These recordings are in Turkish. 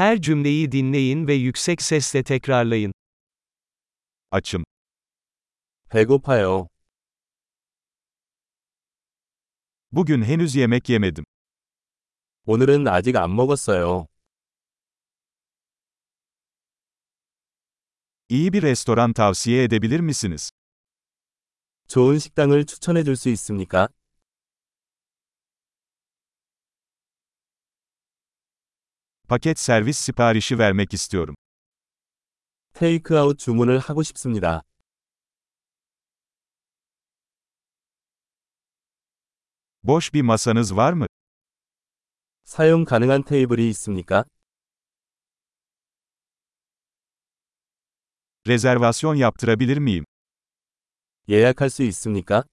Her cümleyi dinleyin ve yüksek sesle tekrarlayın. açım, 배고파요. bugün henüz yemek yemedim. 오늘은 아직 안 먹었어요. İyi bir restoran tavsiye edebilir misiniz? 좋은 식당을 추천해 줄 수 있습니까? Paket servis siparişi vermek istiyorum. 테이크아웃 주문을 하고 싶습니다. Boş bir masanız var mı? 사용 가능한 테이블이 있습니까? Rezervasyon yaptırabilir miyim? 예약할 수 있습니까?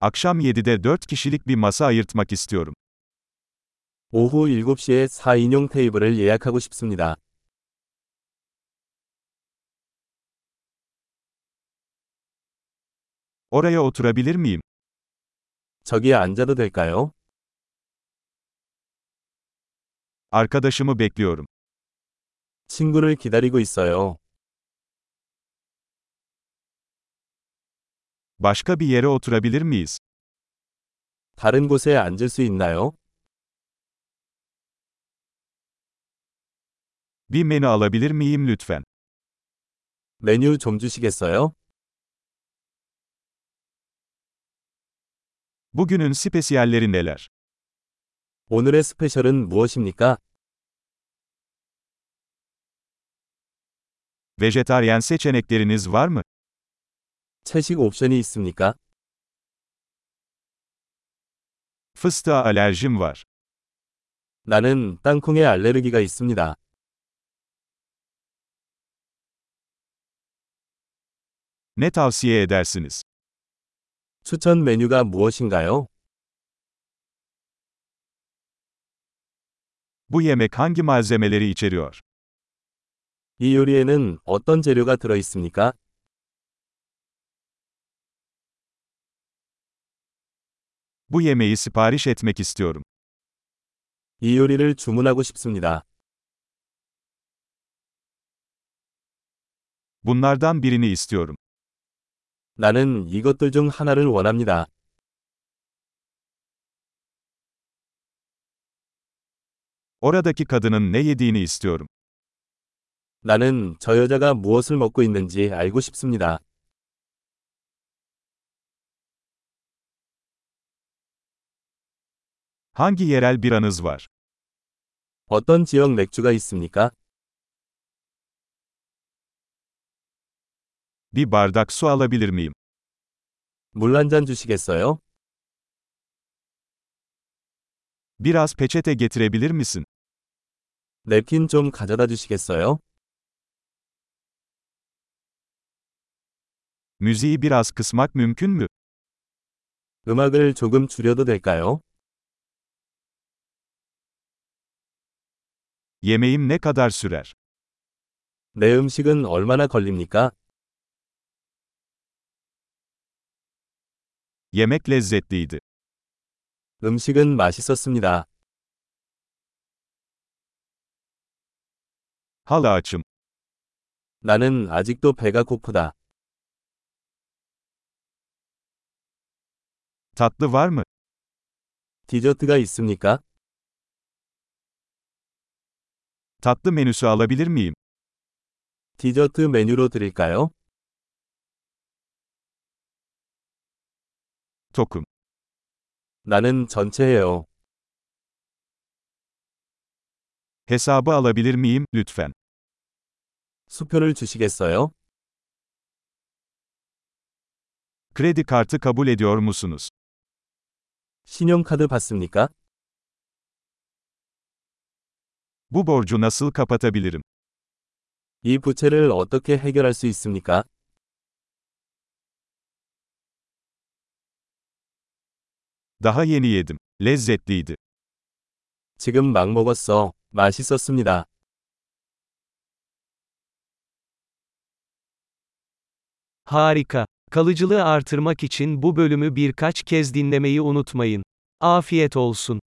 Akşam 7'de 4 kişilik bir masa ayırtmak istiyorum. 오후 7시에 4인용 테이블을 예약하고 싶습니다. Oraya oturabilir miyim? 저기에 앉아도 될까요? Arkadaşımı bekliyorum. 친구를 기다리고 있어요. Başka bir yere oturabilir miyiz? 다른 곳에 앉을 수 있나요? Bir menü alabilir miyim lütfen? 메뉴 좀 주시겠어요? Bugünün spesiyalleri neler? 오늘의 스페셜은 무엇입니까? Vejetaryen seçenekleriniz var mı? 채식 옵션이 있습니까? Fıstığa alerjim var. 나는 땅콩에 알레르기가 있습니다. Ne tavsiye edersiniz? 추천 메뉴가 무엇인가요? Bu yemek hangi malzemeleri içeriyor? 이 요리에는 어떤 재료가 들어 있습니까? Bu yemeği sipariş etmek istiyorum. 이 요리를 주문하고 싶습니다. Bunlardan birini istiyorum. 나는 이것들 중 하나를 원합니다. Oradaki kadının ne yediğini istiyorum. 나는 저 여자가 무엇을 먹고 있는지 알고 싶습니다. Hangi yerel biranız var? 어떤 지역 맥주가 있습니까? Bir bardak su alabilir miyim? 물 한 잔 주시겠어요? Biraz peçete getirebilir misin? 냅킨 좀 가져다 주시겠어요? Müziği biraz kısmak mümkün mü? 음악을 조금 줄여도 될까요? Yemeğim ne kadar sürer? 내 음식은 얼마나 걸립니까? Yemek lezzetliydi. 음식은 맛있었습니다. Hala açım. 나는 아직도 배가 고프다. Tatlı var mı? 디저트가 있습니까? Tatlı menüsü alabilir miyim? 디저트 메뉴로 드릴까요? Tokum. 나는 전체예요. Hesabı alabilir miyim, lütfen? 수표를 주시겠어요? Kredi kartı kabul ediyor musunuz? 신용카드 받습니까? Bu borcu nasıl kapatabilirim? 이 부채를 어떻게 해결할 수 있습니까? Daha yeni yedim. Lezzetliydi. 지금 막 먹었어. 맛있었습니다. Harika. Kalıcılığı artırmak için bu bölümü birkaç kez dinlemeyi unutmayın. Afiyet olsun.